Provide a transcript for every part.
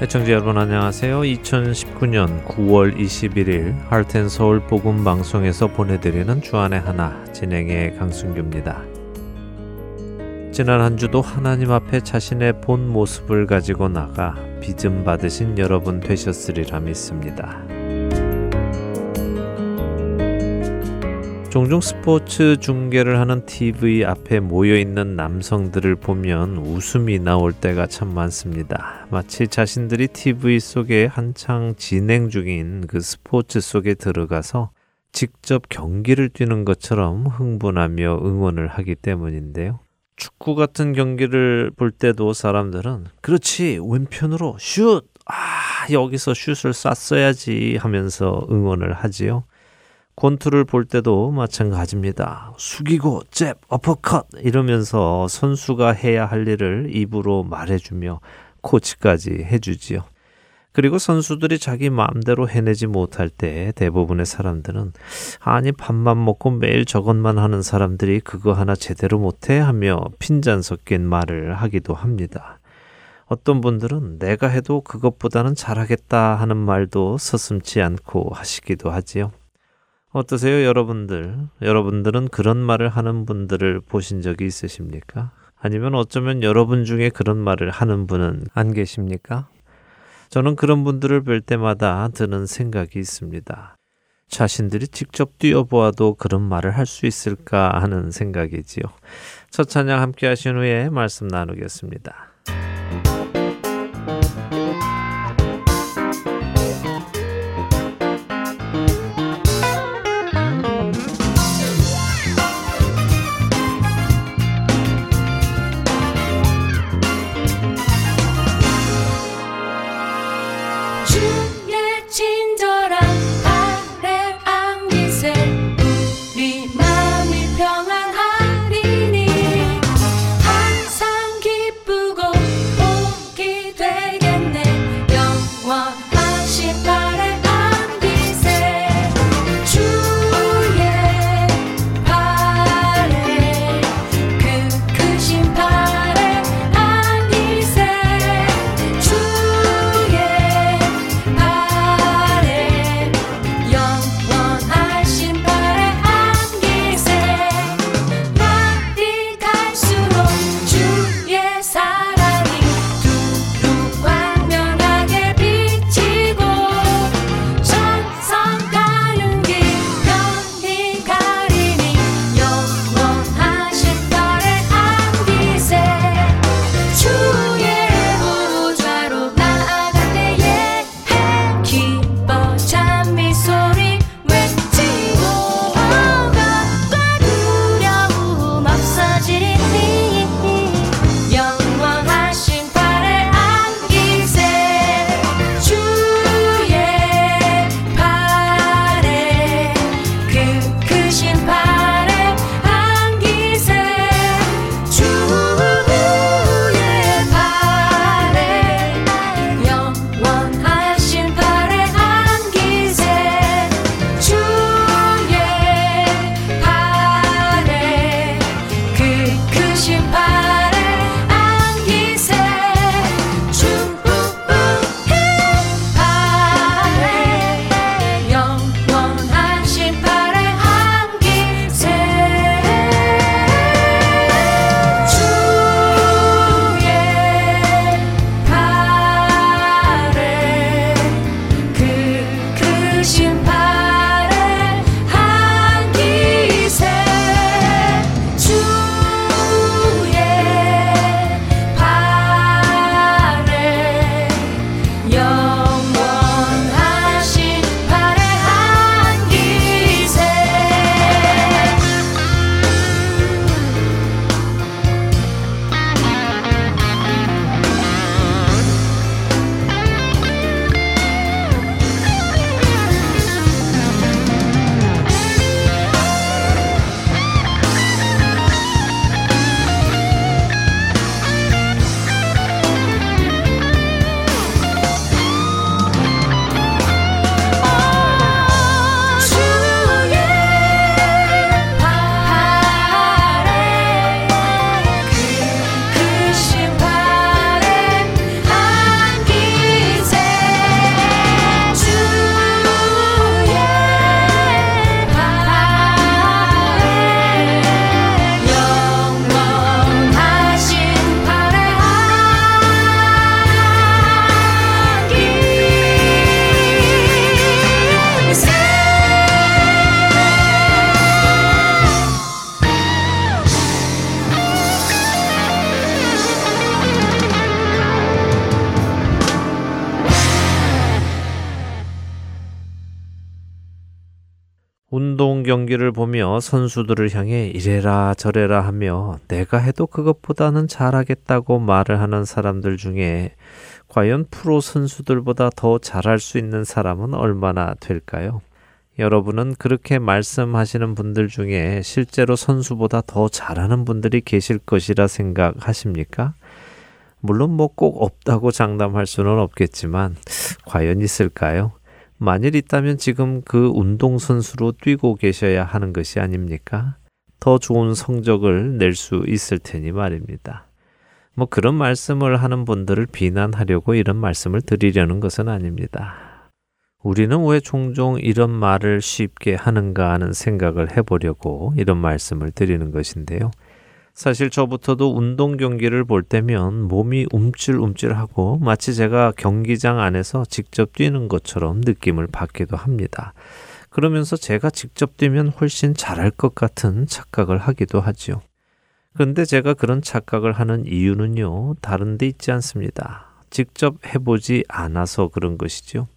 애청자 여러분 안녕하세요. 2019년 9월 21일 할텐 서울 복음 방송에서 보내드리는 주안의 하나 진행의 강순규입니다. 지난 한 주도 하나님 앞에 자신의 본 모습을 가지고 나가 빚음 받으신 여러분 되셨으리라 믿습니다. 종종 스포츠 중계를 하는 TV 앞에 모여 있는 남성들을 보면 웃음이 나올 때가 참 많습니다. 마치 자신들이 TV 속에 한창 진행 중인 그 스포츠 속에 들어가서 직접 경기를 뛰는 것처럼 흥분하며 응원을 하기 때문인데요. 축구 같은 경기를 볼 때도 사람들은 그렇지 왼편으로 슛! 아 여기서 슛을 쐈어야지 하면서 응원을 하지요. 권투를 볼 때도 마찬가지입니다. 숙이고 잽, 어퍼컷 이러면서 선수가 해야 할 일을 입으로 말해주며 코치까지 해주지요. 그리고 선수들이 자기 마음대로 해내지 못할 때 대부분의 사람들은 아니 밥만 먹고 매일 저것만 하는 사람들이 그거 하나 제대로 못해 하며 핀잔 섞인 말을 하기도 합니다. 어떤 분들은 내가 해도 그것보다는 잘하겠다 하는 말도 서슴지 않고 하시기도 하지요. 어떠세요, 여러분들? 여러분들은 그런 말을 하는 분들을 보신 적이 있으십니까? 아니면 어쩌면 여러분 중에 그런 말을 하는 분은 안 계십니까? 저는 그런 분들을 뵐 때마다 드는 생각이 있습니다. 자신들이 직접 뛰어보아도 그런 말을 할 수 있을까 하는 생각이지요. 첫 찬양 함께 하신 후에 말씀 나누겠습니다. 경기를 보며 선수들을 향해 이래라 저래라 하며 내가 해도 그것보다는 잘하겠다고 말을 하는 사람들 중에 과연 프로 선수들보다 더 잘할 수 있는 사람은 얼마나 될까요? 여러분은 그렇게 말씀하시는 분들 중에 실제로 선수보다 더 잘하는 분들이 계실 것이라 생각하십니까? 물론 뭐 꼭 없다고 장담할 수는 없겠지만 과연 있을까요? 만일 있다면 지금 그 운동선수로 뛰고 계셔야 하는 것이 아닙니까? 더 좋은 성적을 낼 수 있을 테니 말입니다. 뭐 그런 말씀을 하는 분들을 비난하려고 이런 말씀을 드리려는 것은 아닙니다. 우리는 왜 종종 이런 말을 쉽게 하는가 하는 생각을 해보려고 이런 말씀을 드리는 것인데요. 사실 저부터도 운동 경기를 볼 때면 몸이 움찔움찔하고 마치 제가 경기장 안에서 직접 뛰는 것처럼 느낌을 받기도 합니다. 그러면서 제가 직접 뛰면 훨씬 잘할 것 같은 착각을 하기도 하지요. 그런데 제가 그런 착각을 하는 이유는요, 다른 데 있지 않습니다. 직접 해보지 않아서 그런 것이죠.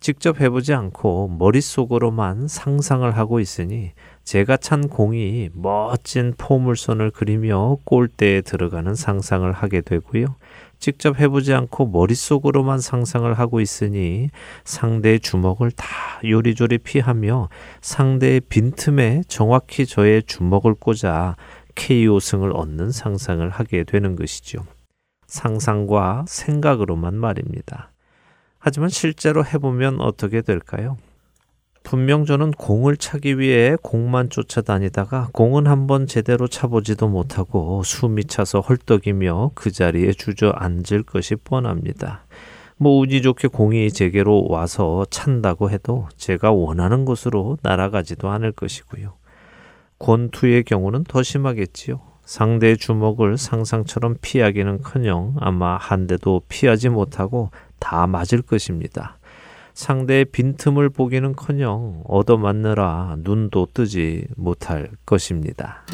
직접 해보지 않고 머릿속으로만 상상을 하고 있으니 제가 찬 공이 멋진 포물선을 그리며 골대에 들어가는 상상을 하게 되고요. 직접 해보지 않고 머릿속으로만 상상을 하고 있으니 상대의 주먹을 다 요리조리 피하며 상대의 빈틈에 정확히 저의 주먹을 꽂아 KO승을 얻는 상상을 하게 되는 것이죠. 상상과 생각으로만 말입니다. 하지만 실제로 해보면 어떻게 될까요? 분명 저는 공을 차기 위해 공만 쫓아다니다가 공은 한번 제대로 차보지도 못하고 숨이 차서 헐떡이며 그 자리에 주저앉을 것이 뻔합니다. 뭐 운이 좋게 공이 제게로 와서 찬다고 해도 제가 원하는 곳으로 날아가지도 않을 것이고요. 권투의 경우는 더 심하겠지요. 상대의 주먹을 상상처럼 피하기는커녕 아마 한 대도 피하지 못하고 다 맞을 것입니다. 상대의 빈틈을 보기는커녕 얻어맞느라 눈도 뜨지 못할 것입니다.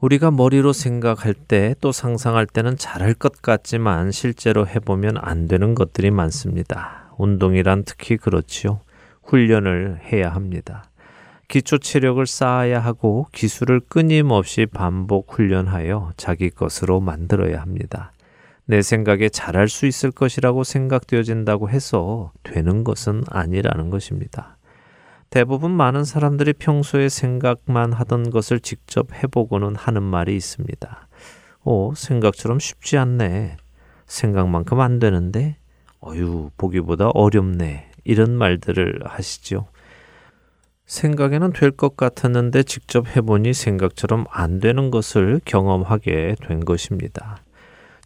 우리가 머리로 생각할 때 또 상상할 때는 잘할 것 같지만 실제로 해보면 안 되는 것들이 많습니다. 운동이란 특히 그렇지요. 훈련을 해야 합니다. 기초 체력을 쌓아야 하고 기술을 끊임없이 반복 훈련하여 자기 것으로 만들어야 합니다. 내 생각에 잘할 수 있을 것이라고 생각되어진다고 해서 되는 것은 아니라는 것입니다. 대부분 많은 사람들이 평소에 생각만 하던 것을 직접 해보고는 하는 말이 있습니다. 오, 생각처럼 쉽지 않네. 생각만큼 안 되는데? 어유, 보기보다 어렵네. 이런 말들을 하시죠. 생각에는 될 것 같았는데 직접 해보니 생각처럼 안 되는 것을 경험하게 된 것입니다.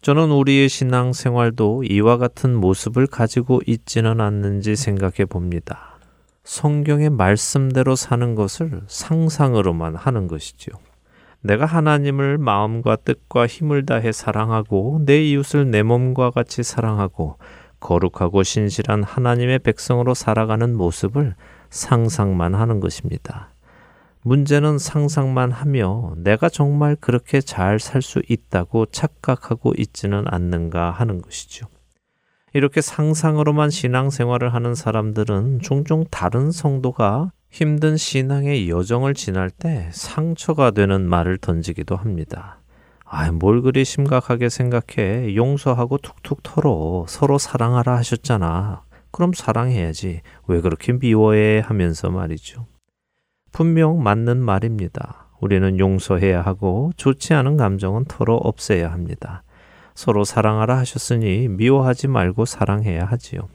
저는 우리의 신앙 생활도 이와 같은 모습을 가지고 있지는 않는지 생각해 봅니다. 성경의 말씀대로 사는 것을 상상으로만 하는 것이지요. 내가 하나님을 마음과 뜻과 힘을 다해 사랑하고 내 이웃을 내 몸과 같이 사랑하고 거룩하고 신실한 하나님의 백성으로 살아가는 모습을 상상만 하는 것입니다. 문제는 상상만 하며 내가 정말 그렇게 잘 살 수 있다고 착각하고 있지는 않는가 하는 것이죠. 이렇게 상상으로만 신앙생활을 하는 사람들은 종종 다른 성도가 힘든 신앙의 여정을 지날 때 상처가 되는 말을 던지기도 합니다. 아, 뭘 그리 심각하게 생각해. 용서하고 툭툭 털어. 서로 사랑하라 하셨잖아. 그럼 사랑해야지. 왜 그렇게 미워해 하면서 말이죠. 분명 맞는 말입니다. 우리는 용서해야 하고 좋지 않은 감정은 털어 없애야 합니다. 서로 사랑하라 하셨으니 미워하지 말고 사랑해야 하지요.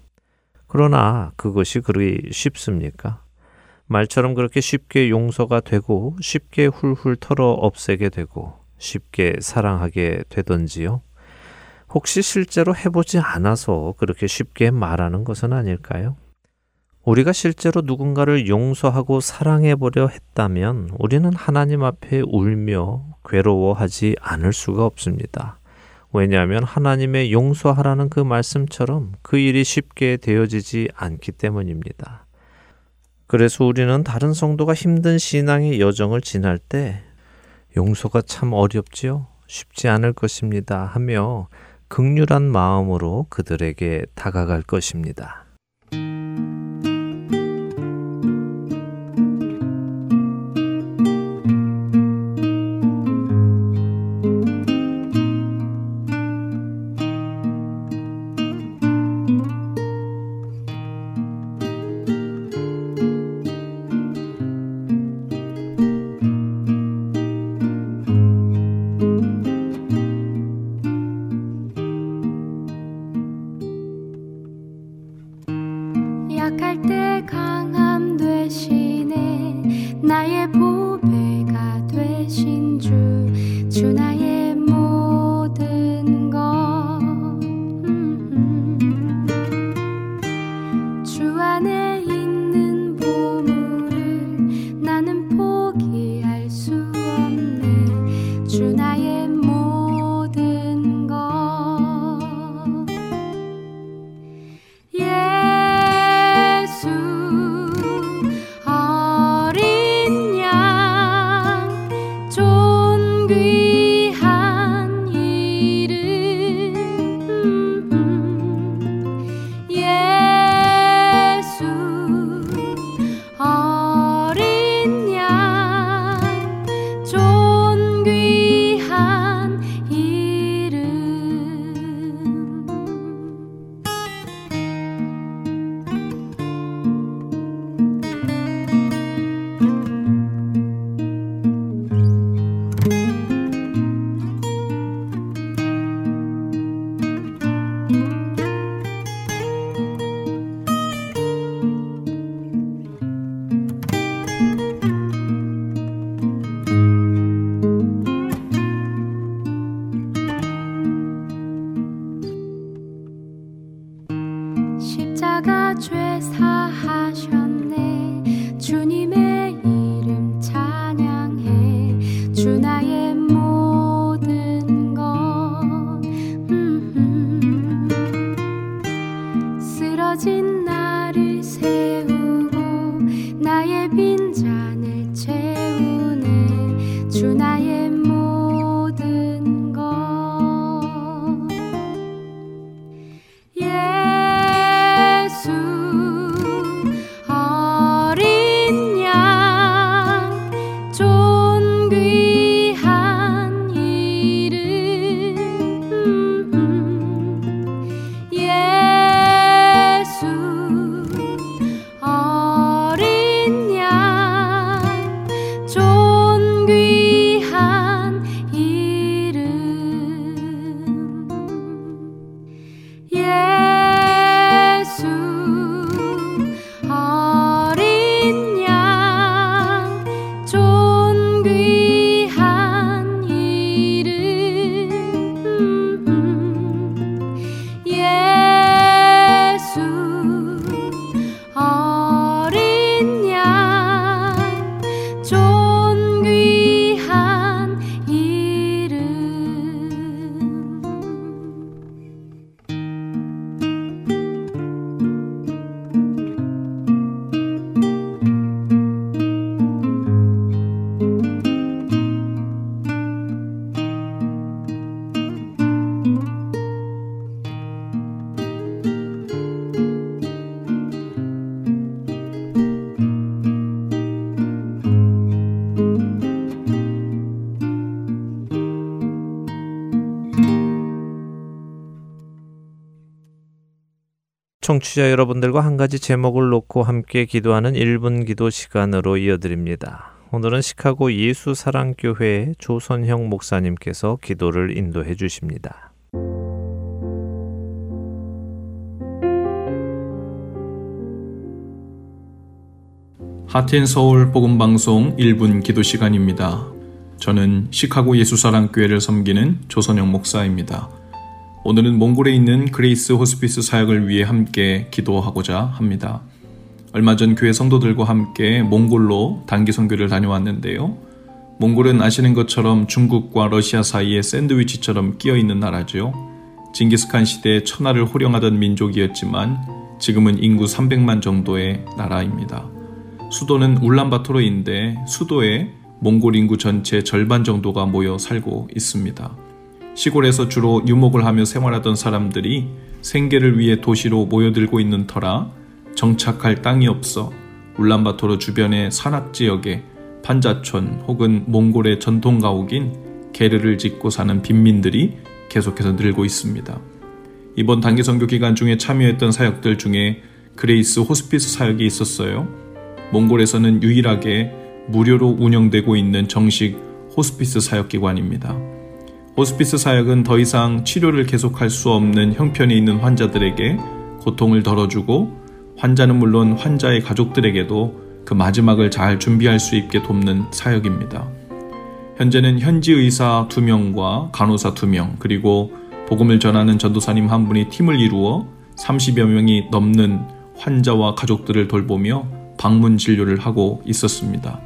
그러나 그것이 그리 쉽습니까? 말처럼 그렇게 쉽게 용서가 되고 쉽게 훌훌 털어 없애게 되고 쉽게 사랑하게 되던지요? 혹시 실제로 해보지 않아서 그렇게 쉽게 말하는 것은 아닐까요? 우리가 실제로 누군가를 용서하고 사랑해보려 했다면 우리는 하나님 앞에 울며 괴로워하지 않을 수가 없습니다. 왜냐하면 하나님의 용서하라는 그 말씀처럼 그 일이 쉽게 되어지지 않기 때문입니다. 그래서 우리는 다른 성도가 힘든 신앙의 여정을 지날 때 용서가 참 어렵지요? 쉽지 않을 것입니다. 하며 극률한 마음으로 그들에게 다가갈 것입니다. 청취자 여러분들과 한 가지 제목을 놓고 함께 기도하는 1분 기도 시간으로 이어드립니다. 오늘은 시카고 예수사랑교회 조선형 목사님께서 기도를 인도해 주십니다. 하틴 서울 복음 방송 1분 기도 시간입니다. 저는 시카고 예수사랑교회를 섬기는 조선영 목사입니다. 오늘은 몽골에 있는 그레이스 호스피스 사역을 위해 함께 기도하고자 합니다. 얼마 전 교회 성도들과 함께 몽골로 단기 선교를 다녀왔는데요. 몽골은 아시는 것처럼 중국과 러시아 사이에 샌드위치처럼 끼어 있는 나라죠. 징기스칸 시대에 천하를 호령하던 민족이었지만 지금은 인구 300만 정도의 나라입니다. 수도는 울란바토르인데 수도에 몽골 인구 전체 절반 정도가 모여 살고 있습니다. 시골에서 주로 유목을 하며 생활하던 사람들이 생계를 위해 도시로 모여들고 있는 터라 정착할 땅이 없어 울란바토르 주변의 산악 지역에 판자촌 혹은 몽골의 전통 가옥인 게르를 짓고 사는 빈민들이 계속해서 늘고 있습니다. 이번 단기 선교 기간 중에 참여했던 사역들 중에 그레이스 호스피스 사역이 있었어요. 몽골에서는 유일하게 무료로 운영되고 있는 정식 호스피스 사역기관입니다. 호스피스 사역은 더 이상 치료를 계속할 수 없는 형편이 있는 환자들에게 고통을 덜어주고 환자는 물론 환자의 가족들에게도 그 마지막을 잘 준비할 수 있게 돕는 사역입니다. 현재는 현지 의사 2명과 간호사 2명, 그리고 복음을 전하는 전도사님 한 분이 팀을 이루어 30여 명이 넘는 환자와 가족들을 돌보며 방문 진료를 하고 있었습니다.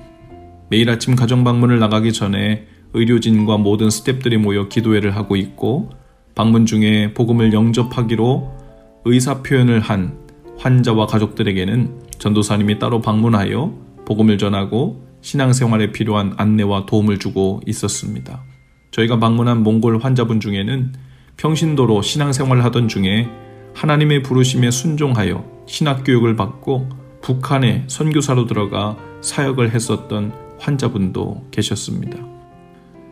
매일 아침 가정 방문을 나가기 전에 의료진과 모든 스탭들이 모여 기도회를 하고 있고 방문 중에 복음을 영접하기로 의사 표현을 한 환자와 가족들에게는 전도사님이 따로 방문하여 복음을 전하고 신앙생활에 필요한 안내와 도움을 주고 있었습니다. 저희가 방문한 몽골 환자분 중에는 평신도로 신앙생활을 하던 중에 하나님의 부르심에 순종하여 신학교육을 받고 북한에 선교사로 들어가 사역을 했었던 환자분도 계셨습니다.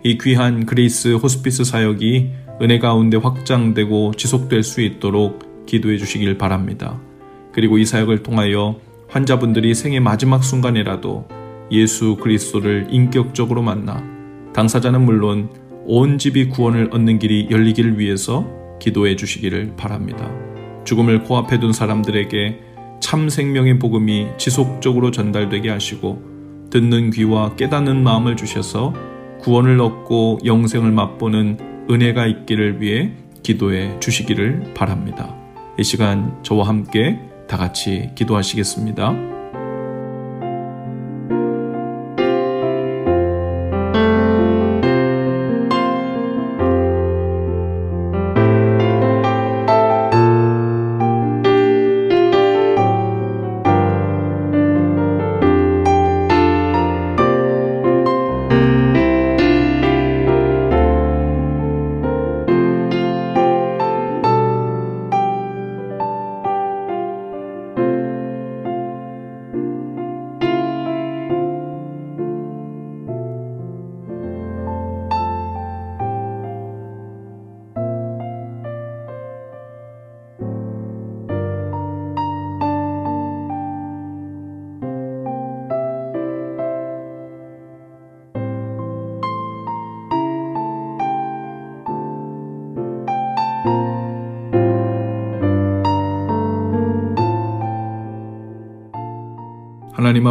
이 귀한 그리스 호스피스 사역이 은혜 가운데 확장되고 지속될 수 있도록 기도해 주시길 바랍니다. 그리고 이 사역을 통하여 환자분들이 생의 마지막 순간이라도 예수 그리스도를 인격적으로 만나 당사자는 물론 온 집이 구원을 얻는 길이 열리기를 위해서 기도해 주시기를 바랍니다. 죽음을 코앞에 둔 사람들에게 참 생명의 복음이 지속적으로 전달되게 하시고 듣는 귀와 깨닫는 마음을 주셔서 구원을 얻고 영생을 맛보는 은혜가 있기를 위해 기도해 주시기를 바랍니다. 이 시간 저와 함께 다 같이 기도하시겠습니다.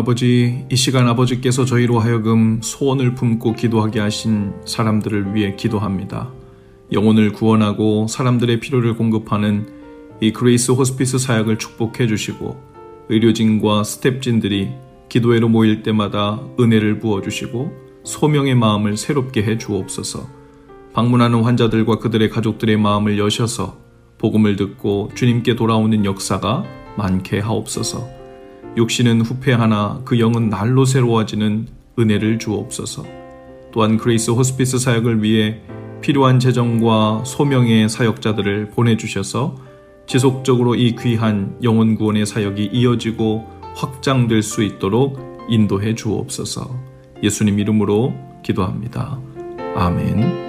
아버지, 이 시간 아버지께서 저희로 하여금 소원을 품고 기도하게 하신 사람들을 위해 기도합니다. 영혼을 구원하고 사람들의 필요를 공급하는 이 그레이스 호스피스 사역을 축복해 주시고 의료진과 스탭진들이 기도회로 모일 때마다 은혜를 부어 주시고 소명의 마음을 새롭게 해 주옵소서. 방문하는 환자들과 그들의 가족들의 마음을 여셔서 복음을 듣고 주님께 돌아오는 역사가 많게 하옵소서. 육신은 후패하나 그 영은 날로 새로워지는 은혜를 주옵소서. 또한 그레이스 호스피스 사역을 위해 필요한 재정과 소명의 사역자들을 보내주셔서 지속적으로 이 귀한 영혼 구원의 사역이 이어지고 확장될 수 있도록 인도해 주옵소서. 예수님 이름으로 기도합니다. 아멘.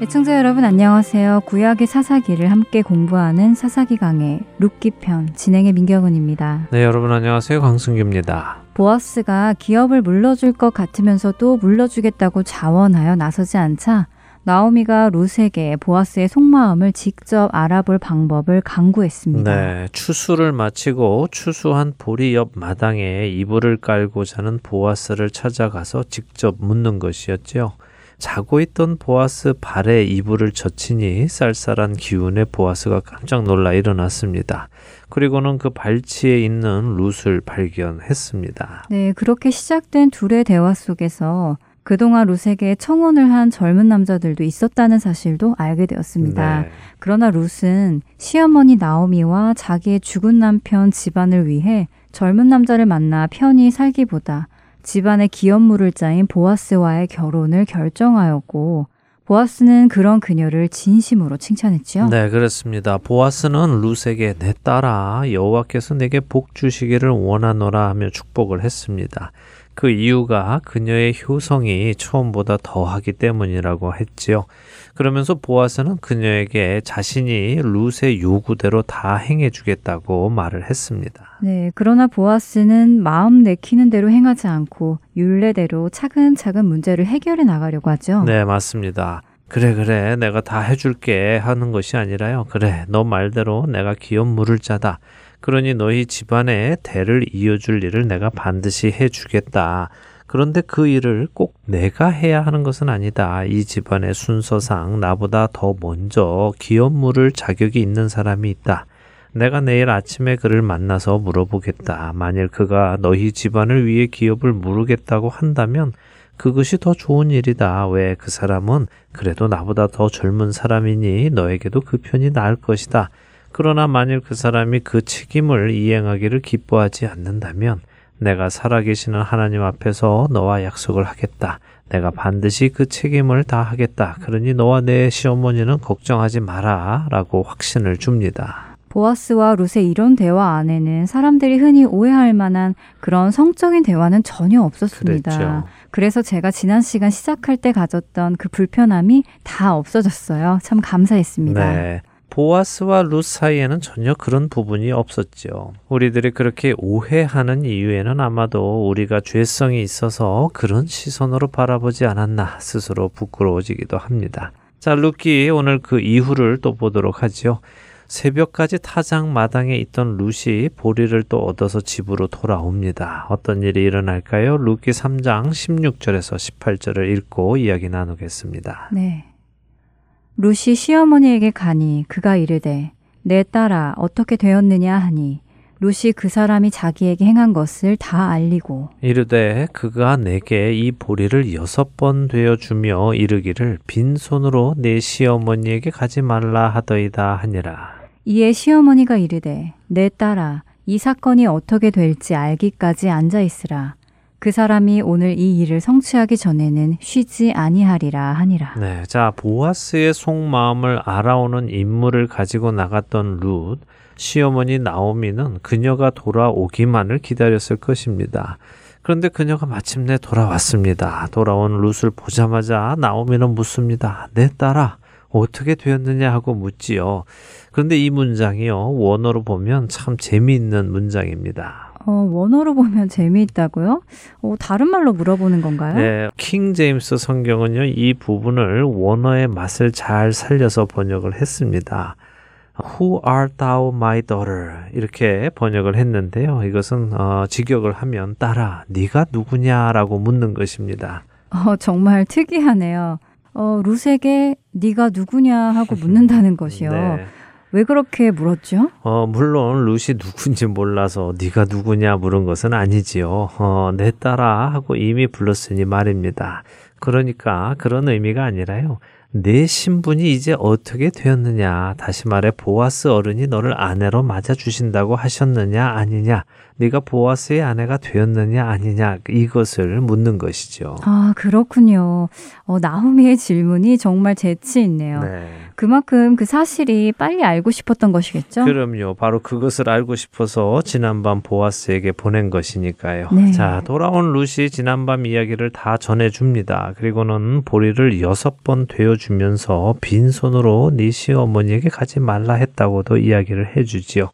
애청자 여러분 안녕하세요. 구약의 사사기를 함께 공부하는 사사기 강의 룻기 편 진행의 민경은입니다. 네, 여러분 안녕하세요. 강승규입니다. 보아스가 기업을 물러줄 것 같으면서도 물러주겠다고 자원하여 나서지 않자 나오미가 룻에게 보아스의 속마음을 직접 알아볼 방법을 강구했습니다. 네, 추수를 마치고 추수한 보리 옆 마당에 이불을 깔고 자는 보아스를 찾아가서 직접 묻는 것이었죠. 자고 있던 보아스 발에 이불을 젖히니 쌀쌀한 기운에 보아스가 깜짝 놀라 일어났습니다. 그리고는 그 발치에 있는 룻을 발견했습니다. 네, 그렇게 시작된 둘의 대화 속에서 그동안 룻에게 청혼을 한 젊은 남자들도 있었다는 사실도 알게 되었습니다. 네. 그러나 룻은 시어머니 나오미와 자기의 죽은 남편 집안을 위해 젊은 남자를 만나 편히 살기보다 집안의 기업 물을 자인 보아스와의 결혼을 결정하였고 보아스는 그런 그녀를 진심으로 칭찬했지요. 네, 그렇습니다. 보아스는 룻에게 내 딸아 여호와께서 내게 복 주시기를 원하노라 하며 축복을 했습니다. 그 이유가 그녀의 효성이 처음보다 더하기 때문이라고 했지요. 그러면서 보아스는 그녀에게 자신이 룻의 요구대로 다 행해주겠다고 말을 했습니다. 네, 그러나 보아스는 마음 내키는 대로 행하지 않고 율례대로 차근차근 문제를 해결해 나가려고 하죠. 네, 맞습니다. 그래 그래 내가 다 해줄게 하는 것이 아니라요. 그래 너 말대로 내가 기업 물을 자다. 그러니 너희 집안에 대를 이어줄 일을 내가 반드시 해주겠다. 그런데 그 일을 꼭 내가 해야 하는 것은 아니다. 이 집안의 순서상 나보다 더 먼저 기업 물을 자격이 있는 사람이 있다. 내가 내일 아침에 그를 만나서 물어보겠다. 만일 그가 너희 집안을 위해 기업을 물으겠다고 한다면 그것이 더 좋은 일이다. 왜 그 사람은 그래도 나보다 더 젊은 사람이니 너에게도 그 편이 나을 것이다. 그러나 만일 그 사람이 그 책임을 이행하기를 기뻐하지 않는다면 내가 살아계시는 하나님 앞에서 너와 약속을 하겠다. 내가 반드시 그 책임을 다 하겠다. 그러니 너와 내 시어머니는 걱정하지 마라. 라고 확신을 줍니다. 보아스와 룻의 이런 대화 안에는 사람들이 흔히 오해할 만한 그런 성적인 대화는 전혀 없었습니다. 그랬죠. 그래서 제가 지난 시간 시작할 때 가졌던 그 불편함이 다 없어졌어요. 참 감사했습니다. 네. 보아스와 룻 사이에는 전혀 그런 부분이 없었죠. 우리들이 그렇게 오해하는 이유에는 아마도 우리가 죄성이 있어서 그런 시선으로 바라보지 않았나 스스로 부끄러워지기도 합니다. 자, 룻기 오늘 그 이후를 또 보도록 하죠. 새벽까지 타작 마당에 있던 룻이 보리를 또 얻어서 집으로 돌아옵니다. 어떤 일이 일어날까요? 룻기 3장 16절에서 18절을 읽고 이야기 나누겠습니다. 네. 룻이 시어머니에게 가니 그가 이르되 내 딸아 어떻게 되었느냐 하니 룻이 그 사람이 자기에게 행한 것을 다 알리고 이르되 그가 내게 이 보리를 여섯 번 되어 주며 이르기를 빈손으로 내 시어머니에게 가지 말라 하더이다 하니라. 이에 시어머니가 이르되 내 딸아 이 사건이 어떻게 될지 알기까지 앉아 있으라. 그 사람이 오늘 이 일을 성취하기 전에는 쉬지 아니하리라 하니라. 네, 자 보아스의 속마음을 알아오는 인물을 가지고 나갔던 룻 시어머니 나오미는 그녀가 돌아오기만을 기다렸을 것입니다. 그런데 그녀가 마침내 돌아왔습니다. 돌아온 룻을 보자마자 나오미는 묻습니다. 내 딸아 어떻게 되었느냐 하고 묻지요. 그런데 이 문장이요 원어로 보면 참 재미있는 문장입니다. 어, 원어로 보면 재미있다고요? 어, 다른 말로 물어보는 건가요? 네, 킹 제임스 성경은요 이 부분을 원어의 맛을 잘 살려서 번역을 했습니다. Who art thou, my daughter? 이렇게 번역을 했는데요. 이것은 어, 직역을 하면 딸아, 네가 누구냐라고 묻는 것입니다. 어, 정말 특이하네요. 어, 룻에게 네가 누구냐 하고 묻는다는 것이요. 네. 왜 그렇게 물었죠? 어, 물론 룻이 누군지 몰라서 네가 누구냐 물은 것은 아니지요. 어, 내 딸아 하고 이미 불렀으니 말입니다. 그러니까 그런 의미가 아니라요. 내 신분이 이제 어떻게 되었느냐. 다시 말해 보아스 어른이 너를 아내로 맞아 주신다고 하셨느냐 아니냐. 네가 보아스의 아내가 되었느냐 아니냐 이것을 묻는 것이죠. 아, 그렇군요. 어, 나오미의 질문이 정말 재치 있네요. 네. 그만큼 그 사실이 빨리 알고 싶었던 것이겠죠? 그럼요. 바로 그것을 알고 싶어서 지난밤 보아스에게 보낸 것이니까요. 네. 자, 돌아온 루시 지난밤 이야기를 다 전해줍니다. 그리고는 보리를 여섯 번 되어주면서 빈손으로 네 시어머니에게 가지 말라 했다고도 이야기를 해주지요.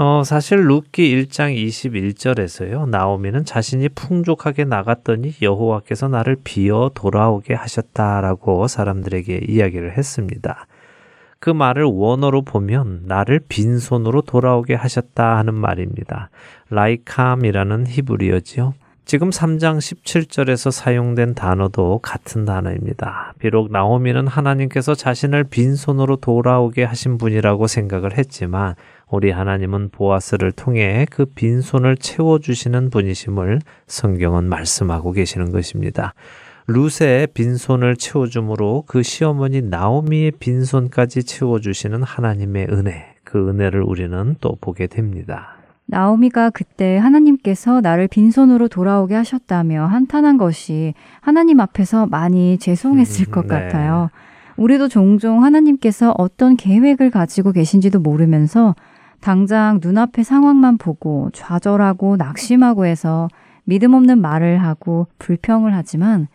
어, 사실 룻기 1장 21절에서요. 나오미는 자신이 풍족하게 나갔더니 여호와께서 나를 비어 돌아오게 하셨다라고 사람들에게 이야기를 했습니다. 그 말을 원어로 보면 나를 빈손으로 돌아오게 하셨다 하는 말입니다. 라이캄이라는 히브리어지요. 지금 3장 17절에서 사용된 단어도 같은 단어입니다. 비록 나오미는 하나님께서 자신을 빈손으로 돌아오게 하신 분이라고 생각을 했지만 우리 하나님은 보아스를 통해 그 빈손을 채워주시는 분이심을 성경은 말씀하고 계시는 것입니다. 룻의 빈손을 채워줌으로 그 시어머니 나오미의 빈손까지 채워주시는 하나님의 은혜, 그 은혜를 우리는 또 보게 됩니다. 나오미가 그때 하나님께서 나를 빈손으로 돌아오게 하셨다며 한탄한 것이 하나님 앞에서 많이 죄송했을 음, 것 네. 같아요. 우리도 종종 하나님께서 어떤 계획을 가지고 계신지도 모르면서 당장 눈앞의 상황만 보고 좌절하고 낙심하고 해서 믿음 없는 말을 하고 불평을 하지만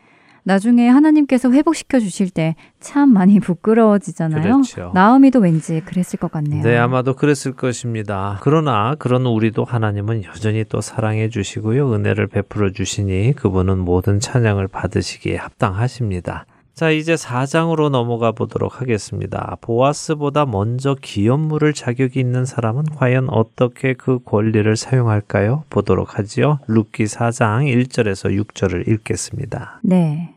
나중에 하나님께서 회복시켜 주실 때 참 많이 부끄러워지잖아요. 그렇죠. 나오미도 왠지 그랬을 것 같네요. 네, 아마도 그랬을 것입니다. 그러나 그런 우리도 하나님은 여전히 또 사랑해 주시고요. 은혜를 베풀어 주시니 그분은 모든 찬양을 받으시기에 합당하십니다. 자, 이제 4장으로 넘어가 보도록 하겠습니다. 보아스보다 먼저 기업물을 자격이 있는 사람은 과연 어떻게 그 권리를 사용할까요? 보도록 하지요. 룻기 4장 1절에서 6절을 읽겠습니다. 네.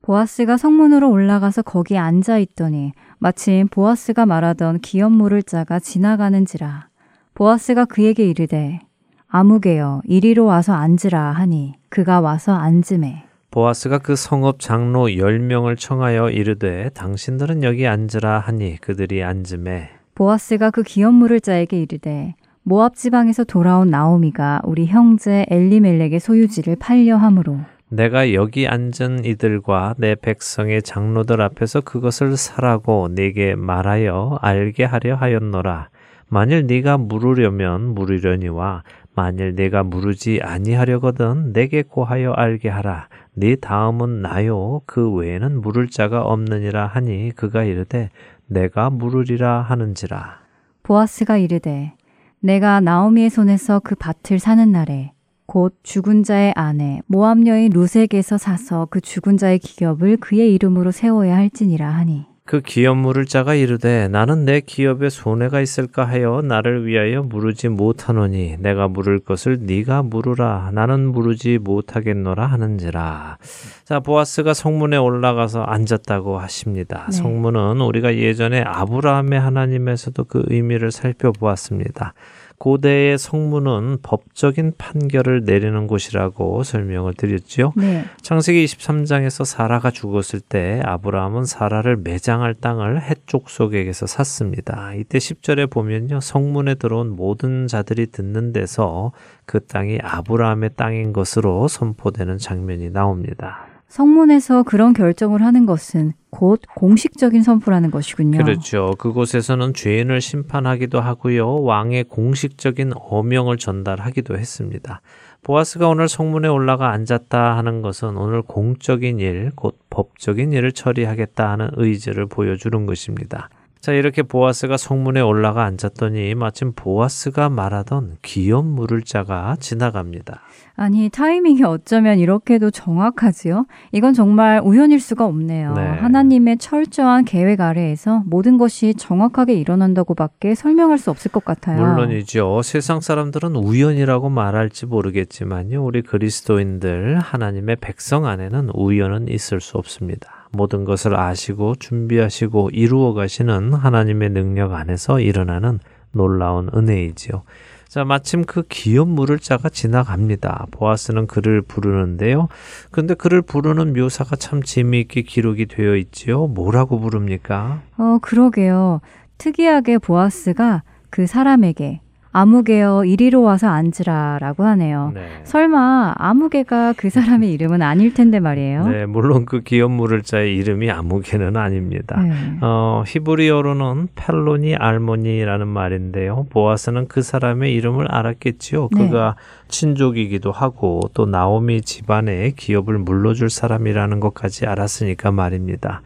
보아스가 성문으로 올라가서 거기 앉아 있더니 마침 보아스가 말하던 기업 물을 자가 지나가는지라 보아스가 그에게 이르되 아무개여 이리로 와서 앉으라 하니 그가 와서 앉음에 보아스가 그 성읍 장로 10명을 청하여 이르되 당신들은 여기 앉으라 하니 그들이 앉음에 보아스가 그 기업 물을 자에게 이르되 모압 지방에서 돌아온 나오미가 우리 형제 엘리멜렉의 소유지를 팔려 함으로 내가 여기 앉은 이들과 내 백성의 장로들 앞에서 그것을 사라고 네게 말하여 알게 하려 하였노라. 만일 네가 물으려면 물으려니와 만일 내가 물으지 아니하려거든 내게 고하여 알게 하라. 네 다음은 나요. 그 외에는 물을 자가 없느니라 하니 그가 이르되 내가 물으리라 하는지라. 보아스가 이르되 내가 나오미의 손에서 그 밭을 사는 날에 곧 죽은 자의 아내 모압 여인 루색에서 사서 그 죽은 자의 기업을 그의 이름으로 세워야 할지니라 하니 그 기업 물을 자가 이르되 나는 내 기업에 손해가 있을까 하여 나를 위하여 물으지 못하노니 내가 물을 것을 네가 물으라. 나는 물으지 못하겠노라 하는지라. 자 보아스가 성문에 올라가서 앉았다고 하십니다. 네. 성문은 우리가 예전에 아브라함의 하나님에서도 그 의미를 살펴보았습니다 고대의 성문은 법적인 판결을 내리는 곳이라고 설명을 드렸지요. 네. 창세기 23장에서 사라가 죽었을 때 아브라함은 사라를 매장할 땅을 해쪽 속에게서 샀습니다. 이때 10절에 보면요. 성문에 들어온 모든 자들이 듣는 데서 그 땅이 아브라함의 땅인 것으로 선포되는 장면이 나옵니다. 성문에서 그런 결정을 하는 것은 곧 공식적인 선포라는 것이군요. 그렇죠. 그곳에서는 죄인을 심판하기도 하고요. 왕의 공식적인 어명을 전달하기도 했습니다. 보아스가 오늘 성문에 올라가 앉았다 하는 것은 오늘 공적인 일, 곧 법적인 일을 처리하겠다 하는 의지를 보여주는 것입니다. 자, 이렇게 보아스가 성문에 올라가 앉았더니 마침 보아스가 말하던 기업 물을 자가 지나갑니다. 아니, 타이밍이 어쩌면 이렇게도 정확하지요? 이건 정말 우연일 수가 없네요. 네. 하나님의 철저한 계획 아래에서 모든 것이 정확하게 일어난다고밖에 설명할 수 없을 것 같아요. 물론이죠. 세상 사람들은 우연이라고 말할지 모르겠지만요. 우리 그리스도인들 하나님의 백성 안에는 우연은 있을 수 없습니다. 모든 것을 아시고 준비하시고 이루어 가시는 하나님의 능력 안에서 일어나는 놀라운 은혜이지요. 자, 마침 그 기업 물을 자가 지나갑니다. 보아스는 그를 부르는데요. 근데 그를 부르는 묘사가 참 재미있게 기록이 되어 있지요. 뭐라고 부릅니까? 어, 그러게요. 특이하게 보아스가 그 사람에게 아무개여 이리로 와서 앉으라라고 하네요. 네. 설마 아무개가 그 사람의 이름은 아닐 텐데 말이에요. 네, 물론 그 기업 물을 자의 이름이 아무개는 아닙니다. 네. 어, 히브리어로는 펠로니 알모니라는 말인데요. 보아스는 그 사람의 이름을 알았겠지요. 네. 그가 친족이기도 하고 또 나오미 집안의 기업을 물러줄 사람이라는 것까지 알았으니까 말입니다.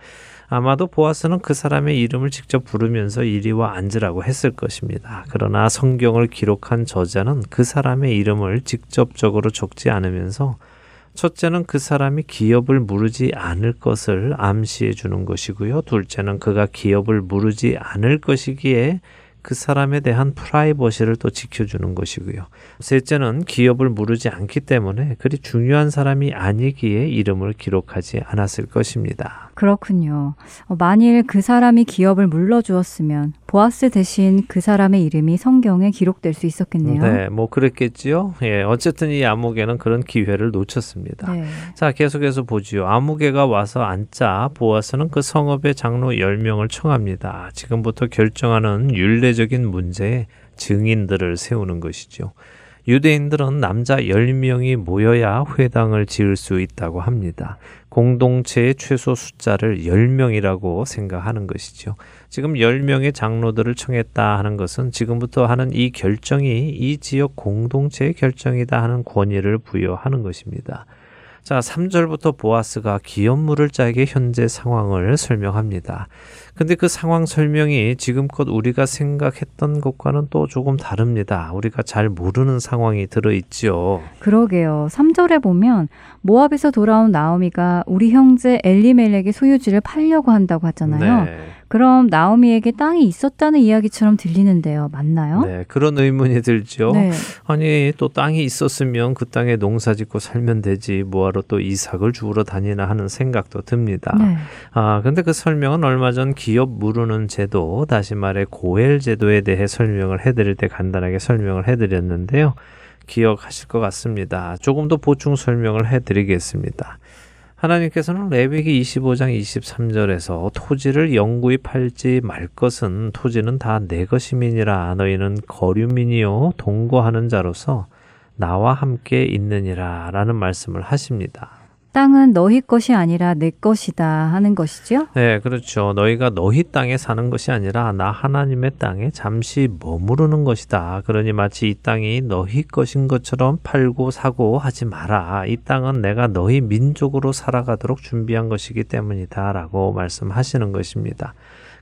아마도 보아스는 그 사람의 이름을 직접 부르면서 이리와 앉으라고 했을 것입니다. 그러나 성경을 기록한 저자는 그 사람의 이름을 직접적으로 적지 않으면서 첫째는 그 사람이 기업을 물으지 않을 것을 암시해 주는 것이고요. 둘째는 그가 기업을 물으지 않을 것이기에 그 사람에 대한 프라이버시를 또 지켜주는 것이고요. 셋째는 기업을 물으지 않기 때문에 그리 중요한 사람이 아니기에 이름을 기록하지 않았을 것입니다. 그렇군요. 어, 만일 그 사람이 기업을 물러주었으면 보아스 대신 그 사람의 이름이 성경에 기록될 수 있었겠네요. 네, 뭐 그랬겠지요. 예, 어쨌든 이 아무개는 그런 기회를 놓쳤습니다. 네. 자, 계속해서 보지요. 아무개가 와서 앉자 보아스는 그 성읍의 장로 10명을 청합니다. 지금부터 결정하는 윤례적인 문제에 증인들을 세우는 것이죠. 유대인들은 남자 10명이 모여야 회당을 지을 수 있다고 합니다. 공동체의 최소 숫자를 10명이라고 생각하는 것이죠. 지금 10명의 장로들을 청했다 하는 것은 지금부터 하는 이 결정이 이 지역 공동체의 결정이다 하는 권위를 부여하는 것입니다. 자, 3절부터 보아스가 기업물을 자에게 현재 상황을 설명합니다. 근데 그 상황 설명이 지금껏 우리가 생각했던 것과는 또 조금 다릅니다. 우리가 잘 모르는 상황이 들어있죠. 그러게요. 3절에 보면 모압에서 돌아온 나오미가 우리 형제 엘리멜렉의 소유지를 팔려고 한다고 하잖아요. 네. 그럼 나오미에게 땅이 있었다는 이야기처럼 들리는데요. 맞나요? 네, 그런 의문이 들죠. 네. 아니 또 땅이 있었으면 그 땅에 농사 짓고 살면 되지 뭐하러 또 이삭을 주우러 다니나 하는 생각도 듭니다. 네. 아 근데 그 설명은 얼마 전 기업 무르는 제도 다시 말해 고엘 제도에 대해 설명을 해 드릴 때 간단하게 설명을 해 드렸는데요. 기억하실 것 같습니다. 조금 더 보충 설명을 해 드리겠습니다. 하나님께서는 레위기 25장 23절에서 토지를 영구히 팔지 말 것은 토지는 다 내 것임이니라 너희는 거류민이요 동거하는 자로서 나와 함께 있느니라 라는 말씀을 하십니다. 땅은 너희 것이 아니라 내 것이다 하는 것이지요? 네, 그렇죠. 너희가 너희 땅에 사는 것이 아니라 나 하나님의 땅에 잠시 머무르는 것이다. 그러니 마치 이 땅이 너희 것인 것처럼 팔고 사고 하지 마라. 이 땅은 내가 너희 민족으로 살아가도록 준비한 것이기 때문이다. 라고 말씀하시는 것입니다.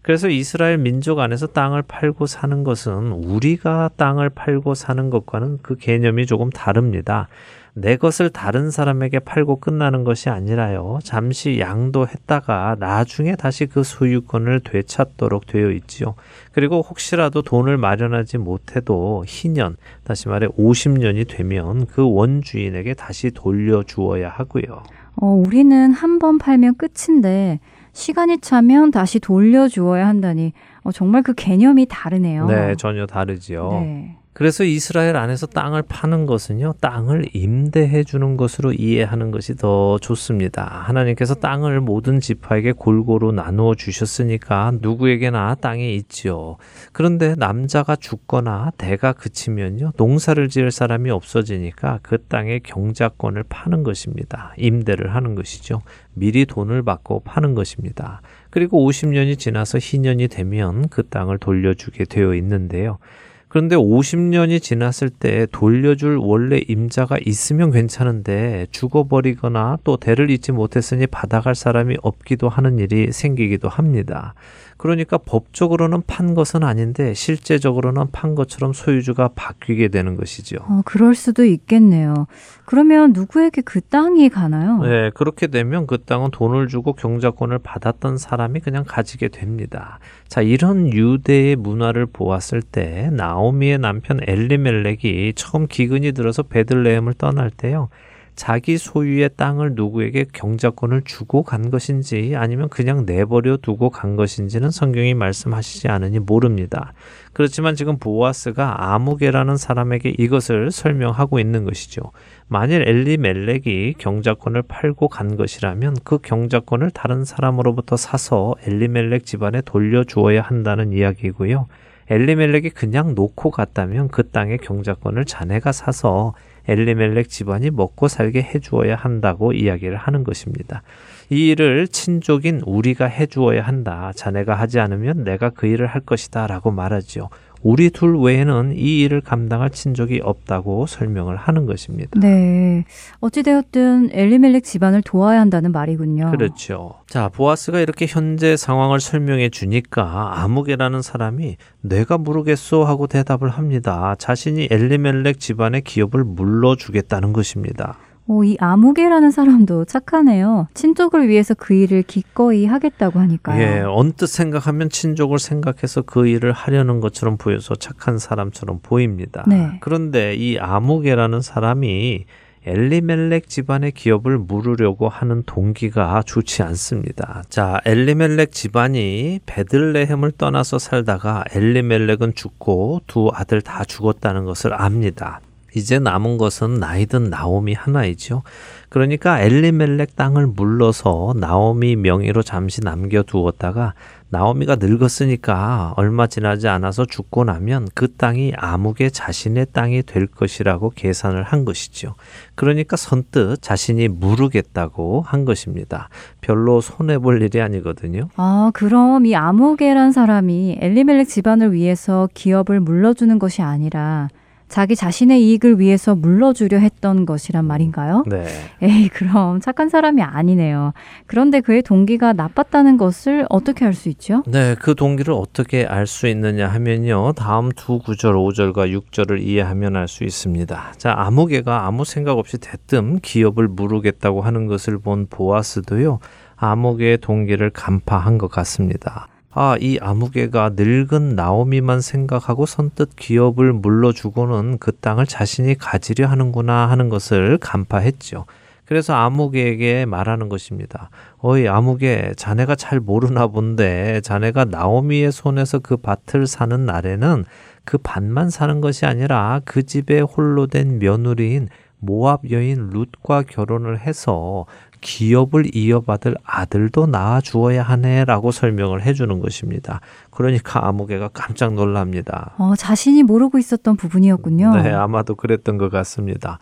그래서 이스라엘 민족 안에서 땅을 팔고 사는 것은 우리가 땅을 팔고 사는 것과는 그 개념이 조금 다릅니다. 내 것을 다른 사람에게 팔고 끝나는 것이 아니라요. 잠시 양도했다가 나중에 다시 그 소유권을 되찾도록 되어 있지요. 그리고 혹시라도 돈을 마련하지 못해도 희년, 다시 말해 50년이 되면 그 원주인에게 다시 돌려주어야 하고요. 어, 우리는 한 번 팔면 끝인데 시간이 차면 다시 돌려주어야 한다니 어, 정말 그 개념이 다르네요. 네, 전혀 다르지요. 네. 그래서 이스라엘 안에서 땅을 파는 것은요, 땅을 임대해 주는 것으로 이해하는 것이 더 좋습니다. 하나님께서 땅을 모든 지파에게 골고루 나누어 주셨으니까 누구에게나 땅이 있지요. 그런데 남자가 죽거나 대가 그치면요, 농사를 지을 사람이 없어지니까 그 땅의 경작권을 파는 것입니다. 임대를 하는 것이죠. 미리 돈을 받고 파는 것입니다. 그리고 50년이 지나서 희년이 되면 그 땅을 돌려주게 되어 있는데요. 그런데 50년이 지났을 때 돌려줄 원래 임자가 있으면 괜찮은데 죽어버리거나 또 대를 잇지 못했으니 받아갈 사람이 없기도 하는 일이 생기기도 합니다. 그러니까 법적으로는 판 것은 아닌데 실제적으로는 판 것처럼 소유주가 바뀌게 되는 것이죠. 어, 그럴 수도 있겠네요. 그러면 누구에게 그 땅이 가나요? 네, 그렇게 되면 그 땅은 돈을 주고 경작권을 받았던 사람이 그냥 가지게 됩니다. 자, 이런 유대의 문화를 보았을 때 나오미의 남편 엘리멜렉이 처음 기근이 들어서 베들레헴을 떠날 때요. 자기 소유의 땅을 누구에게 경작권을 주고 간 것인지 아니면 그냥 내버려 두고 간 것인지는 성경이 말씀하시지 않으니 모릅니다. 그렇지만 지금 보아스가 아무개라는 사람에게 이것을 설명하고 있는 것이죠. 만일 엘리멜렉이 경작권을 팔고 간 것이라면 그 경작권을 다른 사람으로부터 사서 엘리멜렉 집안에 돌려주어야 한다는 이야기고요. 엘리멜렉이 그냥 놓고 갔다면 그 땅의 경작권을 자네가 사서 엘리멜렉 집안이 먹고 살게 해주어야 한다고 이야기를 하는 것입니다. 이 일을 친족인 우리가 해주어야 한다. 자네가 하지 않으면 내가 그 일을 할 것이다. 라고 말하지요. 우리 둘 외에는 이 일을 감당할 친족이 없다고 설명을 하는 것입니다. 네. 어찌되었든 엘리멜렉 집안을 도와야 한다는 말이군요. 그렇죠. 자, 보아스가 이렇게 현재 상황을 설명해 주니까 아무개라는 사람이 내가 모르겠소 하고 대답을 합니다. 자신이 엘리멜렉 집안의 기업을 물러주겠다는 것입니다. 오, 이 아무개라는 사람도 착하네요. 친족을 위해서 그 일을 기꺼이 하겠다고 하니까요. 예, 언뜻 생각하면 친족을 생각해서 그 일을 하려는 것처럼 보여서 착한 사람처럼 보입니다. 네. 그런데 이 아무개라는 사람이 엘리멜렉 집안의 기업을 물으려고 하는 동기가 좋지 않습니다. 자, 엘리멜렉 집안이 베들레헴을 떠나서 살다가 엘리멜렉은 죽고 두 아들 다 죽었다는 것을 압니다. 이제 남은 것은 나이든 나옴이 하나이죠. 그러니까 엘리멜렉 땅을 물러서 나오미 명의로 잠시 남겨두었다가 나오미가 늙었으니까 얼마 지나지 않아서 죽고 나면 그 땅이 아무개 자신의 땅이 될 것이라고 계산을 한 것이죠. 그러니까 선뜻 자신이 물으겠다고 한 것입니다. 별로 손해 볼 일이 아니거든요. 아, 그럼 이 아무개란 사람이 엘리멜렉 집안을 위해서 기업을 물러주는 것이 아니라 자기 자신의 이익을 위해서 물러주려 했던 것이란 말인가요? 네. 에이, 그럼 착한 사람이 아니네요. 그런데 그의 동기가 나빴다는 것을 어떻게 알 수 있죠? 네, 그 동기를 어떻게 알 수 있느냐 하면요. 다음 두 구절 5절과 6절을 이해하면 알 수 있습니다. 자, 아무개가 아무 생각 없이 대뜸 기업을 물으겠다고 하는 것을 본 보아스도요. 아무개의 동기를 간파한 것 같습니다. 아, 이 아무개가 늙은 나오미만 생각하고 선뜻 기업을 물러주고는 그 땅을 자신이 가지려 하는구나 하는 것을 간파했죠. 그래서 아무개에게 말하는 것입니다. 어이 아무개 자네가 잘 모르나 본데 자네가 나오미의 손에서 그 밭을 사는 날에는 그 밭만 사는 것이 아니라 그 집에 홀로 된 며느리인 모압 여인 룻과 결혼을 해서 기업을 이어받을 아들도 낳아 주어야 하네라고 설명을 해주는 것입니다. 그러니까 아무개가 깜짝 놀랍니다. 어, 자신이 모르고 있었던 부분이었군요. 네, 아마도 그랬던 것 같습니다.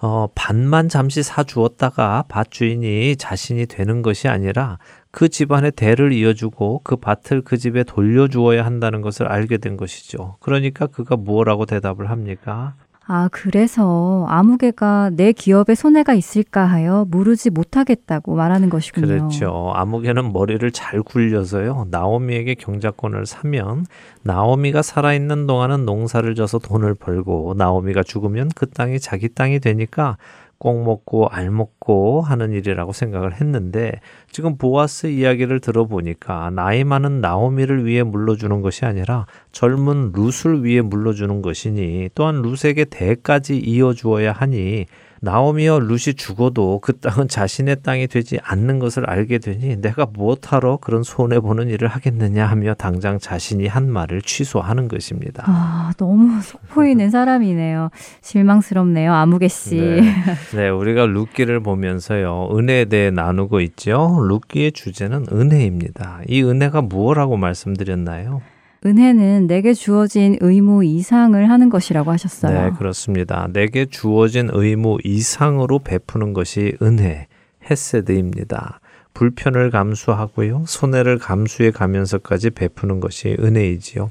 어, 밭만 잠시 사주었다가 밭 주인이 자신이 되는 것이 아니라 그 집안의 대를 이어주고 그 밭을 그 집에 돌려주어야 한다는 것을 알게 된 것이죠. 그러니까 그가 무엇라고 대답을 합니까? 아, 그래서 아무개가 내 기업에 손해가 있을까 하여 물으지 못하겠다고 말하는 것이군요. 그렇죠. 아무개는 머리를 잘 굴려서요. 나오미에게 경작권을 사면 나오미가 살아있는 동안은 농사를 져서 돈을 벌고 나오미가 죽으면 그 땅이 자기 땅이 되니까 꼭 먹고 알 먹고 하는 일이라고 생각을 했는데 지금 보아스 이야기를 들어보니까 나이 많은 나오미를 위해 물러주는 것이 아니라 젊은 룻을 위해 물러주는 것이니 또한 룻에게 대까지 이어주어야 하니 나오미와 룻이 죽어도 그 땅은 자신의 땅이 되지 않는 것을 알게 되니 내가 무엇하러 그런 손해 보는 일을 하겠느냐 하며 당장 자신이 한 말을 취소하는 것입니다. 아, 너무 속보이는 사람이네요. 실망스럽네요. 아무개 씨. 네. 네, 우리가 룻기를 보면서요. 은혜에 대해 나누고 있죠. 룻기의 주제는 은혜입니다. 이 은혜가 무엇라고 말씀드렸나요? 은혜는 내게 주어진 의무 이상을 하는 것이라고 하셨어요. 네, 그렇습니다. 내게 주어진 의무 이상으로 베푸는 것이 은혜, 헤세드입니다. 불편을 감수하고요. 손해를 감수해 가면서까지 베푸는 것이 은혜이지요.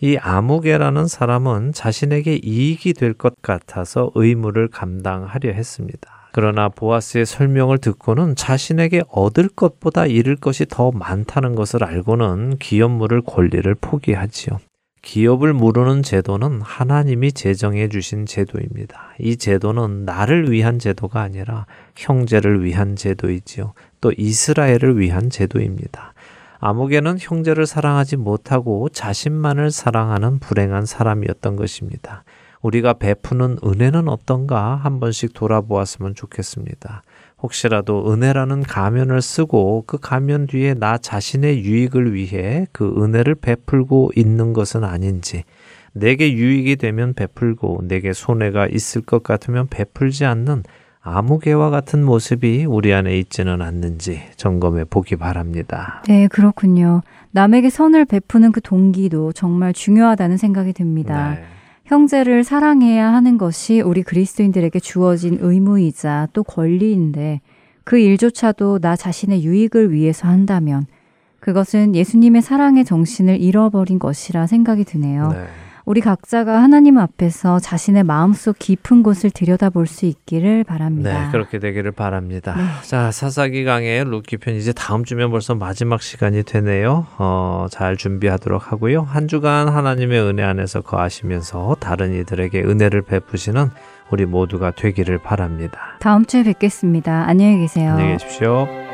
이 아무개라는 사람은 자신에게 이익이 될 것 같아서 의무를 감당하려 했습니다. 그러나 보아스의 설명을 듣고는 자신에게 얻을 것보다 잃을 것이 더 많다는 것을 알고는 기업 물을 권리를 포기하지요. 기업을 물르는 제도는 하나님이 제정해 주신 제도입니다. 이 제도는 나를 위한 제도가 아니라 형제를 위한 제도이지요. 또 이스라엘을 위한 제도입니다. 아무개는 형제를 사랑하지 못하고 자신만을 사랑하는 불행한 사람이었던 것입니다. 우리가 베푸는 은혜는 어떤가 한 번씩 돌아보았으면 좋겠습니다. 혹시라도 은혜라는 가면을 쓰고 그 가면 뒤에 나 자신의 유익을 위해 그 은혜를 베풀고 있는 것은 아닌지, 내게 유익이 되면 베풀고 내게 손해가 있을 것 같으면 베풀지 않는 아무개와 같은 모습이 우리 안에 있지는 않는지 점검해 보기 바랍니다. 네, 그렇군요. 남에게 선을 베푸는 그 동기도 정말 중요하다는 생각이 듭니다. 네. 형제를 사랑해야 하는 것이 우리 그리스도인들에게 주어진 의무이자 또 권리인데 그 일조차도 나 자신의 유익을 위해서 한다면 그것은 예수님의 사랑의 정신을 잃어버린 것이라 생각이 드네요. 네. 우리 각자가 하나님 앞에서 자신의 마음속 깊은 곳을 들여다볼 수 있기를 바랍니다. 네, 그렇게 되기를 바랍니다. 네. 자, 사사기 강의 룻기 편 이제 다음 주면 벌써 마지막 시간이 되네요. 어, 잘 준비하도록 하고요. 한 주간 하나님의 은혜 안에서 거하시면서 다른 이들에게 은혜를 베푸시는 우리 모두가 되기를 바랍니다. 다음 주에 뵙겠습니다. 안녕히 계세요. 안녕히 계십시오.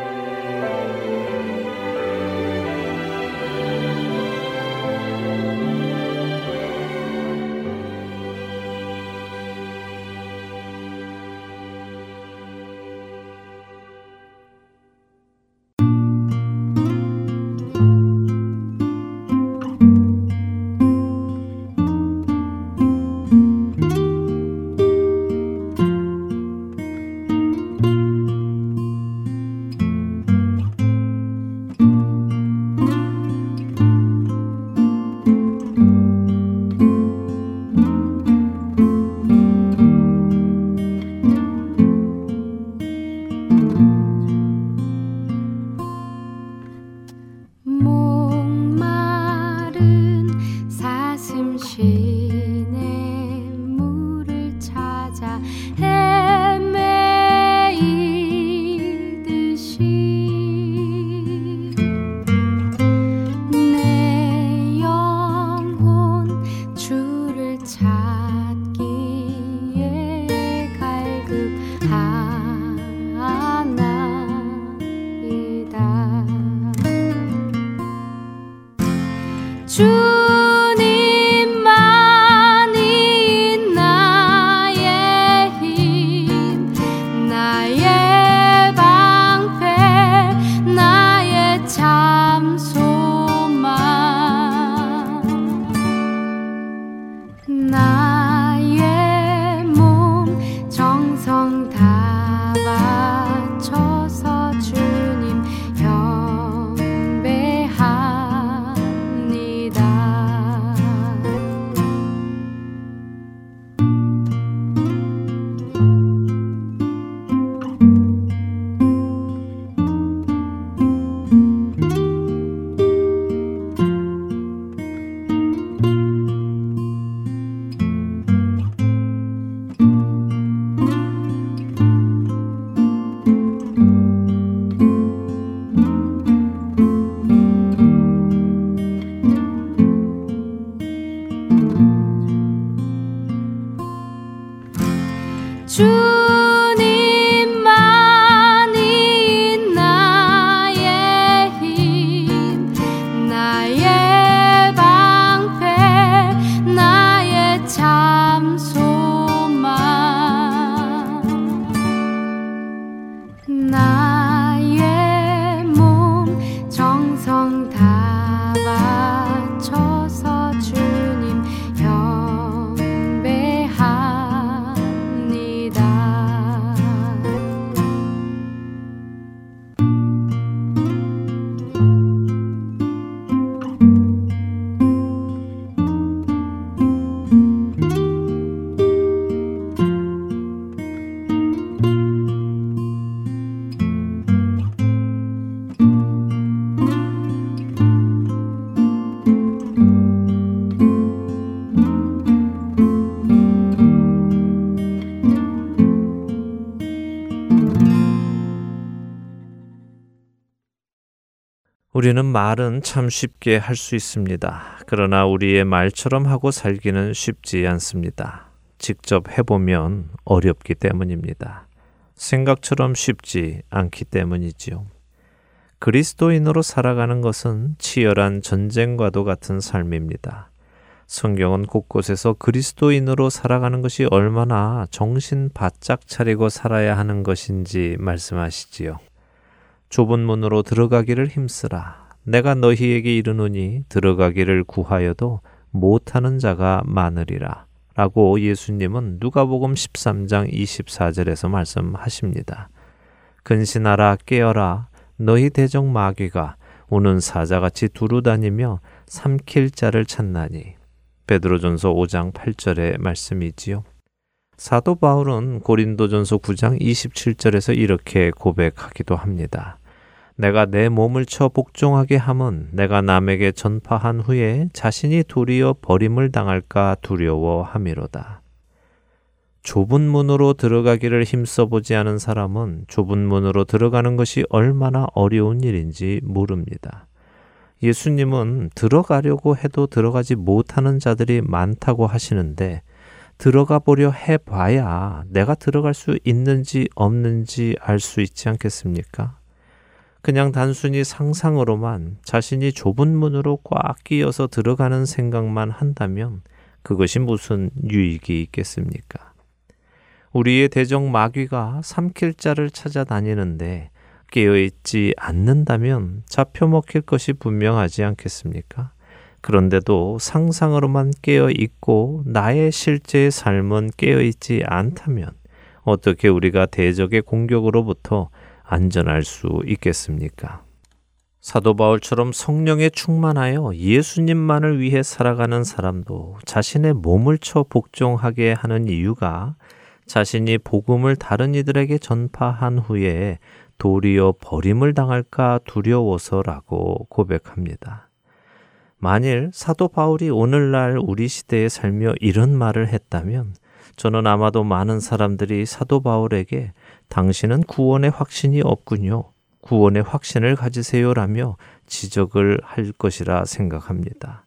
우리는 말은 참 쉽게 할 수 있습니다. 그러나 우리의 말처럼 하고 살기는 쉽지 않습니다. 직접 해보면 어렵기 때문입니다. 생각처럼 쉽지 않기 때문이지요. 그리스도인으로 살아가는 것은 치열한 전쟁과도 같은 삶입니다. 성경은 곳곳에서 그리스도인으로 살아가는 것이 얼마나 정신 바짝 차리고 살아야 하는 것인지 말씀하시지요. 좁은 문으로 들어가기를 힘쓰라. 내가 너희에게 이르노니 들어가기를 구하여도 못하는 자가 많으리라. 라고 예수님은 누가복음 13장 24절에서 말씀하십니다. 근신하라 깨어라 너희 대적 마귀가 우는 사자같이 두루다니며 삼킬 자를 찾나니 베드로전서 5장 8절의 말씀이지요. 사도 바울은 고린도전서 9장 27절에서 이렇게 고백하기도 합니다. 내가 내 몸을 쳐 복종하게 함은 내가 남에게 전파한 후에 자신이 도리어 버림을 당할까 두려워함이로다. 좁은 문으로 들어가기를 힘써 보지 않은 사람은 좁은 문으로 들어가는 것이 얼마나 어려운 일인지 모릅니다. 예수님은 들어가려고 해도 들어가지 못하는 자들이 많다고 하시는데 들어가 보려 해봐야 내가 들어갈 수 있는지 없는지 알 수 있지 않겠습니까? 그냥 단순히 상상으로만 자신이 좁은 문으로 꽉 끼어서 들어가는 생각만 한다면 그것이 무슨 유익이 있겠습니까? 우리의 대적 마귀가 삼킬 자를 찾아다니는데 깨어있지 않는다면 잡혀 먹힐 것이 분명하지 않겠습니까? 그런데도 상상으로만 깨어 있고 나의 실제의 삶은 깨어 있지 않다면 어떻게 우리가 대적의 공격으로부터 안전할 수 있겠습니까? 사도 바울처럼 성령에 충만하여 예수님만을 위해 살아가는 사람도 자신의 몸을 쳐 복종하게 하는 이유가 자신이 복음을 다른 이들에게 전파한 후에 도리어 버림을 당할까 두려워서라고 고백합니다. 만일 사도 바울이 오늘날 우리 시대에 살며 이런 말을 했다면 저는 아마도 많은 사람들이 사도 바울에게 당신은 구원의 확신이 없군요. 구원의 확신을 가지세요라며 지적을 할 것이라 생각합니다.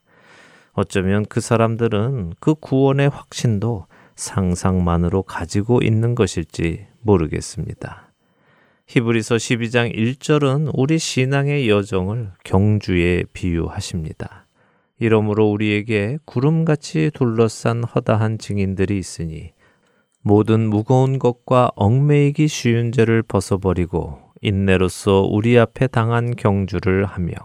어쩌면 그 사람들은 그 구원의 확신도 상상만으로 가지고 있는 것일지 모르겠습니다. 히브리서 12장 1절은 우리 신앙의 여정을 경주에 비유하십니다. 이러므로 우리에게 구름같이 둘러싼 허다한 증인들이 있으니 모든 무거운 것과 얽매이기 쉬운 죄를 벗어버리고 인내로서 우리 앞에 당한 경주를 하며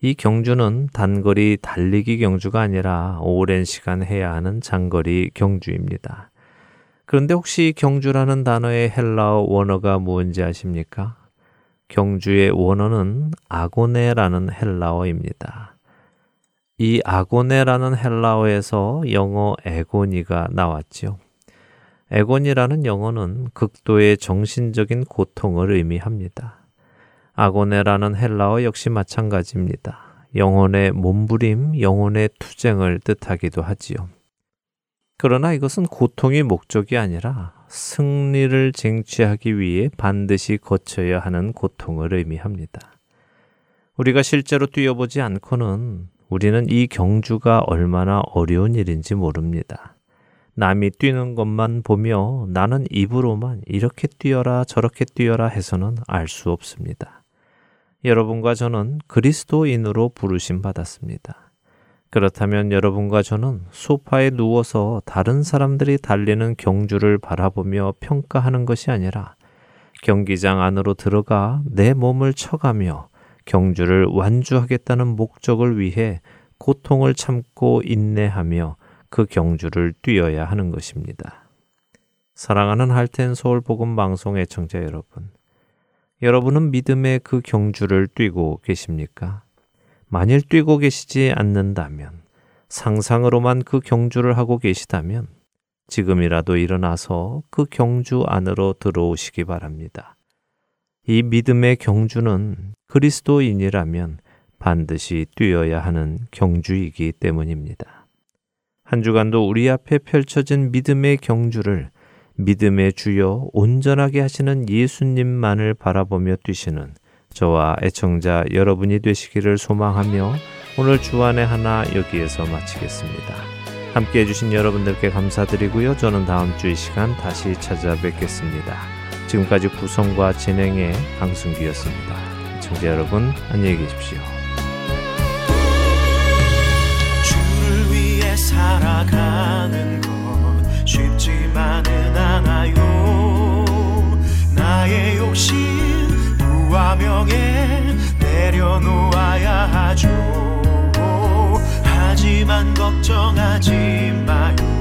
이 경주는 단거리 달리기 경주가 아니라 오랜 시간 해야 하는 장거리 경주입니다. 그런데 혹시 경주라는 단어의 헬라어 원어가 무엇인지 아십니까? 경주의 원어는 아고네라는 헬라어입니다. 이 아고네라는 헬라어에서 영어 에고니가 나왔지요. 에곤이라는 영어는 극도의 정신적인 고통을 의미합니다. 아고네라는 헬라어 역시 마찬가지입니다. 영혼의 몸부림, 영혼의 투쟁을 뜻하기도 하지요. 그러나 이것은 고통이 목적이 아니라 승리를 쟁취하기 위해 반드시 거쳐야 하는 고통을 의미합니다. 우리가 실제로 뛰어보지 않고는 우리는 이 경주가 얼마나 어려운 일인지 모릅니다. 남이 뛰는 것만 보며 나는 입으로만 이렇게 뛰어라 저렇게 뛰어라 해서는 알 수 없습니다. 여러분과 저는 그리스도인으로 부르심 받았습니다. 그렇다면 여러분과 저는 소파에 누워서 다른 사람들이 달리는 경주를 바라보며 평가하는 것이 아니라 경기장 안으로 들어가 내 몸을 쳐가며 경주를 완주하겠다는 목적을 위해 고통을 참고 인내하며 그 경주를 뛰어야 하는 것입니다. 사랑하는 할텐 서울 복음 방송 애청자 여러분. 여러분은 믿음의 그 경주를 뛰고 계십니까? 만일 뛰고 계시지 않는다면, 상상으로만 그 경주를 하고 계시다면, 지금이라도 일어나서 그 경주 안으로 들어오시기 바랍니다. 이 믿음의 경주는 그리스도인이라면 반드시 뛰어야 하는 경주이기 때문입니다. 한 주간도 우리 앞에 펼쳐진 믿음의 경주를 믿음의 주여 온전하게 하시는 예수님만을 바라보며 뛰시는 저와 애청자 여러분이 되시기를 소망하며 오늘 주안의 하나 여기에서 마치겠습니다. 함께 해주신 여러분들께 감사드리고요. 저는 다음 주 이 시간 다시 찾아뵙겠습니다. 지금까지 구성과 진행의 강승기였습니다. 청자 여러분, 안녕히 계십시오. 살아가는 건 쉽지만은 않아요. 나의 욕심 무와 명예 내려놓아야 하죠. 하지만 걱정하지 마요.